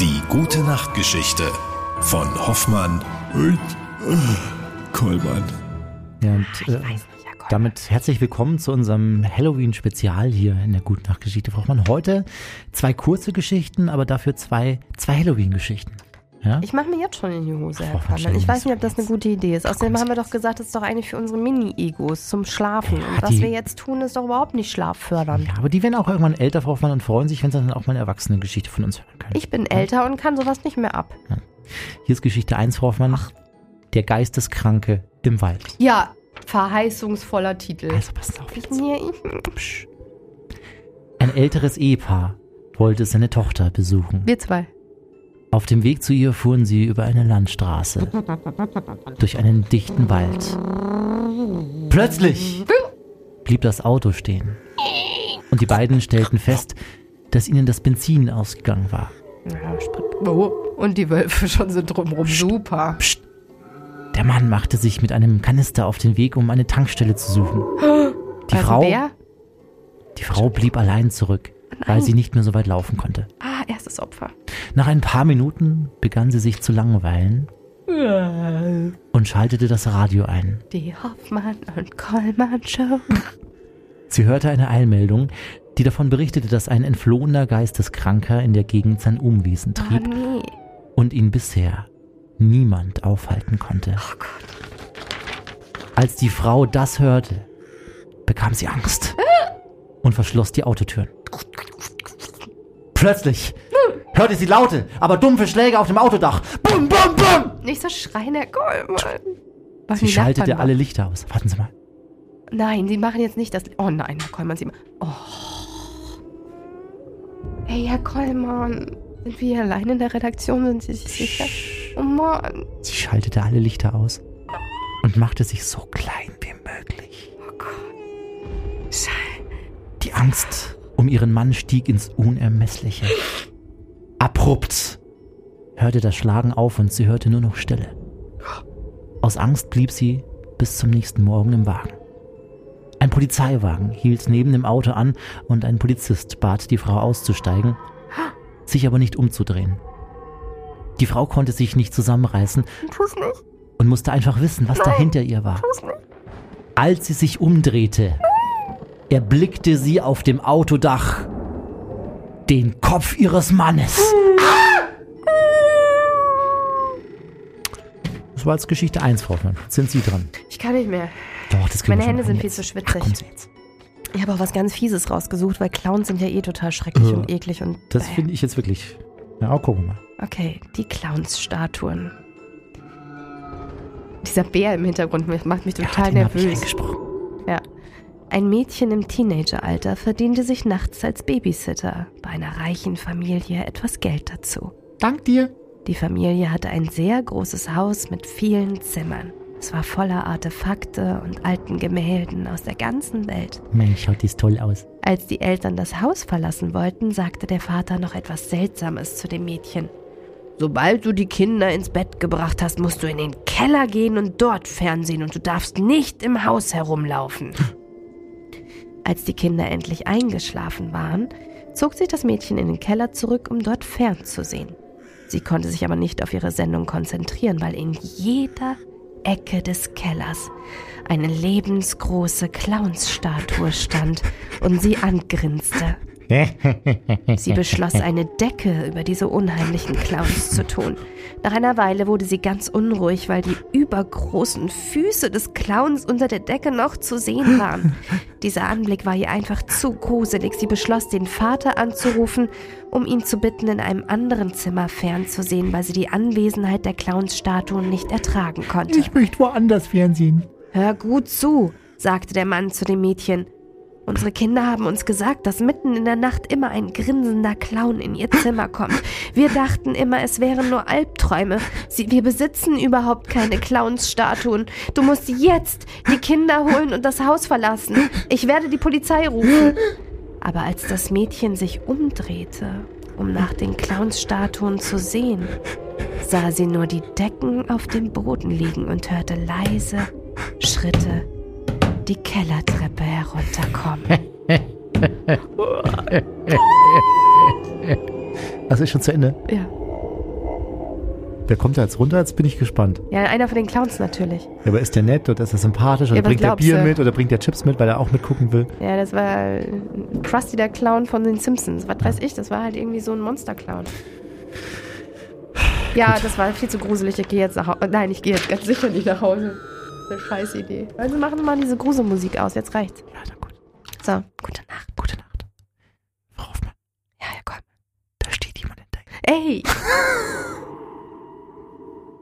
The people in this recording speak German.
Die gute Nachtgeschichte von Hoffmann und äh, Kollmann. Ja, und äh, damit herzlich willkommen zu unserem Halloween-Spezial hier in der Guten Nacht Geschichte. Braucht man heute zwei kurze Geschichten, aber dafür zwei, zwei Halloween-Geschichten. Ja? Ich mache mir jetzt schon in die Hose, Herr Kammern. Ich weiß nicht, ob das eine gute Idee ist. Außerdem haben wir doch gesagt, das ist doch eigentlich für unsere Mini-Egos zum Schlafen. Ja, Und was die- wir jetzt tun, ist doch überhaupt nicht schlaffördernd. ja, aber die werden auch irgendwann älter, Frau Hoffmann, und freuen sich, wenn sie dann auch mal eine Erwachsene-Geschichte von uns hören können. Ich bin älter und kann sowas nicht mehr ab. Hier ist Geschichte 1, Frau Hoffmann. Der Geisteskranke im Wald. Ja, verheißungsvoller Titel. Also passen auf jetzt. Nee. Ein älteres Ehepaar wollte seine Tochter besuchen. Wir zwei. Auf dem Weg zu ihr fuhren sie über eine Landstraße. durch einen dichten Wald. Plötzlich blieb das Auto stehen. Und die beiden stellten fest, dass ihnen das Benzin ausgegangen war. Ja, Sprit. Oh, und die Wölfe schon sind drumrum. Super. Psst. Der Mann machte sich mit einem Kanister auf den Weg, um eine Tankstelle zu suchen. Die also Frau, Wer? die Frau blieb allein zurück, weil sie nicht mehr so weit laufen konnte. Ah, erstes Opfer. Nach ein paar Minuten begann sie sich zu langweilen und schaltete das Radio ein. Die Hoffmann und Kollmann Show. Sie hörte eine Eilmeldung, die davon berichtete, dass ein entflohener Geisteskranker in der Gegend sein Umwesen Oh trieb nee. und ihn bisher niemand aufhalten konnte. Oh Gott. Als die Frau das hörte, bekam sie Angst und verschloss die Autotüren. Plötzlich hörte sie laute, aber dumpfe Schläge auf dem Autodach. Bum, bum, bum! Nicht so schreien, Herr Kollmann. Was Sie schaltete Nachbarn alle Lichter aus. Warten Sie mal. Nein, sie machen jetzt nicht das. Oh nein, Herr Kollmann, sie. Oh. Hey, Herr Kollmann. Sind wir hier allein in der Redaktion? Sind Sie sich sicher? Oh Mann. Sie schaltete alle Lichter aus und machte sich so klein wie möglich. Oh Gott. Scheiße. Die Angst um ihren Mann stieg ins Unermessliche. Abrupt hörte das Schlagen auf und sie hörte nur noch Stille. Aus Angst blieb sie bis zum nächsten Morgen im Wagen. Ein Polizeiwagen hielt neben dem Auto an und ein Polizist bat die Frau auszusteigen, sich aber nicht umzudrehen. Die Frau konnte sich nicht zusammenreißen und musste einfach wissen, was da hinter ihr war. Als sie sich umdrehte, erblickte sie auf dem Autodach den Kopf ihres Mannes. Das war jetzt Geschichte 1, Frau Hoffmann. Sind Sie dran? Ich kann nicht mehr. Doch, das kriegen Meine wir schon Hände hin sind viel jetzt. zu schwitzig. Ach, kommen Sie jetzt. Ich habe auch was ganz Fieses rausgesucht, weil Clowns sind ja eh total schrecklich Äh, und eklig und. Das bäh. finde ich jetzt wirklich. Ja, auch gucken wir mal. Okay, die Clowns-Statuen. Dieser Bär im Hintergrund macht mich total den hab ich nervös. eingesprochen. Ja. Ein Mädchen im Teenageralter verdiente sich nachts als Babysitter bei einer reichen Familie etwas Geld dazu. Dank dir. Die Familie hatte ein sehr großes Haus mit vielen Zimmern. Es war voller Artefakte und alten Gemälden aus der ganzen Welt. Mensch, schaut dies toll aus. Als die Eltern das Haus verlassen wollten, sagte der Vater noch etwas Seltsames zu dem Mädchen. Sobald du die Kinder ins Bett gebracht hast, musst du in den Keller gehen und dort fernsehen und du darfst nicht im Haus herumlaufen. Als die Kinder endlich eingeschlafen waren, zog sich das Mädchen in den Keller zurück, um dort fernzusehen. Sie konnte sich aber nicht auf ihre Sendung konzentrieren, weil in jeder Ecke des Kellers eine lebensgroße Clownsstatue stand und sie angrinste. Sie beschloss, eine Decke über diese unheimlichen Clowns zu tun. Nach einer Weile wurde sie ganz unruhig, weil die übergroßen Füße des Clowns unter der Decke noch zu sehen waren. Dieser Anblick war ihr einfach zu gruselig. Sie beschloss, den Vater anzurufen, um ihn zu bitten, in einem anderen Zimmer fernzusehen, weil sie die Anwesenheit der Clownsstatuen nicht ertragen konnte. möchte woanders fernsehen. Hör gut zu, sagte der Mann zu dem Mädchen. Unsere Kinder haben uns gesagt, dass mitten in der Nacht immer ein grinsender Clown in ihr Zimmer kommt. Wir dachten immer, es wären nur Albträume. Sie, wir besitzen überhaupt keine Clownsstatuen. Du musst jetzt die Kinder holen und das Haus verlassen. Ich werde die Polizei rufen. Aber als das Mädchen sich umdrehte, um nach den Clownsstatuen zu sehen, sah sie nur die Decken auf dem Boden liegen und hörte leise Schritte die Kellertreppe herunterkommen. Das ist schon zu Ende. Ja. Wer kommt da jetzt runter? Jetzt bin ich gespannt. Ja, einer von den Clowns natürlich. Ja, aber ist der nett oder ist er sympathisch oder Ja, bringt der Bier du? mit oder bringt der Chips mit, weil er auch mitgucken will? Ja, das war Krusty der Clown von den Simpsons. Was weiß ich, das war halt irgendwie so ein Monster-Clown. Ja, das war viel zu gruselig. Ich gehe jetzt nach Hause. Nein, ich gehe jetzt ganz sicher nicht nach Hause. Eine scheiß Idee. Also machen wir mal diese Gruselmusik aus. Jetzt reicht's. Ja, na gut. So, gute Nacht. Gute Nacht. Frau Hoffmann, Ja, ja, komm. da steht jemand hinter. Ey!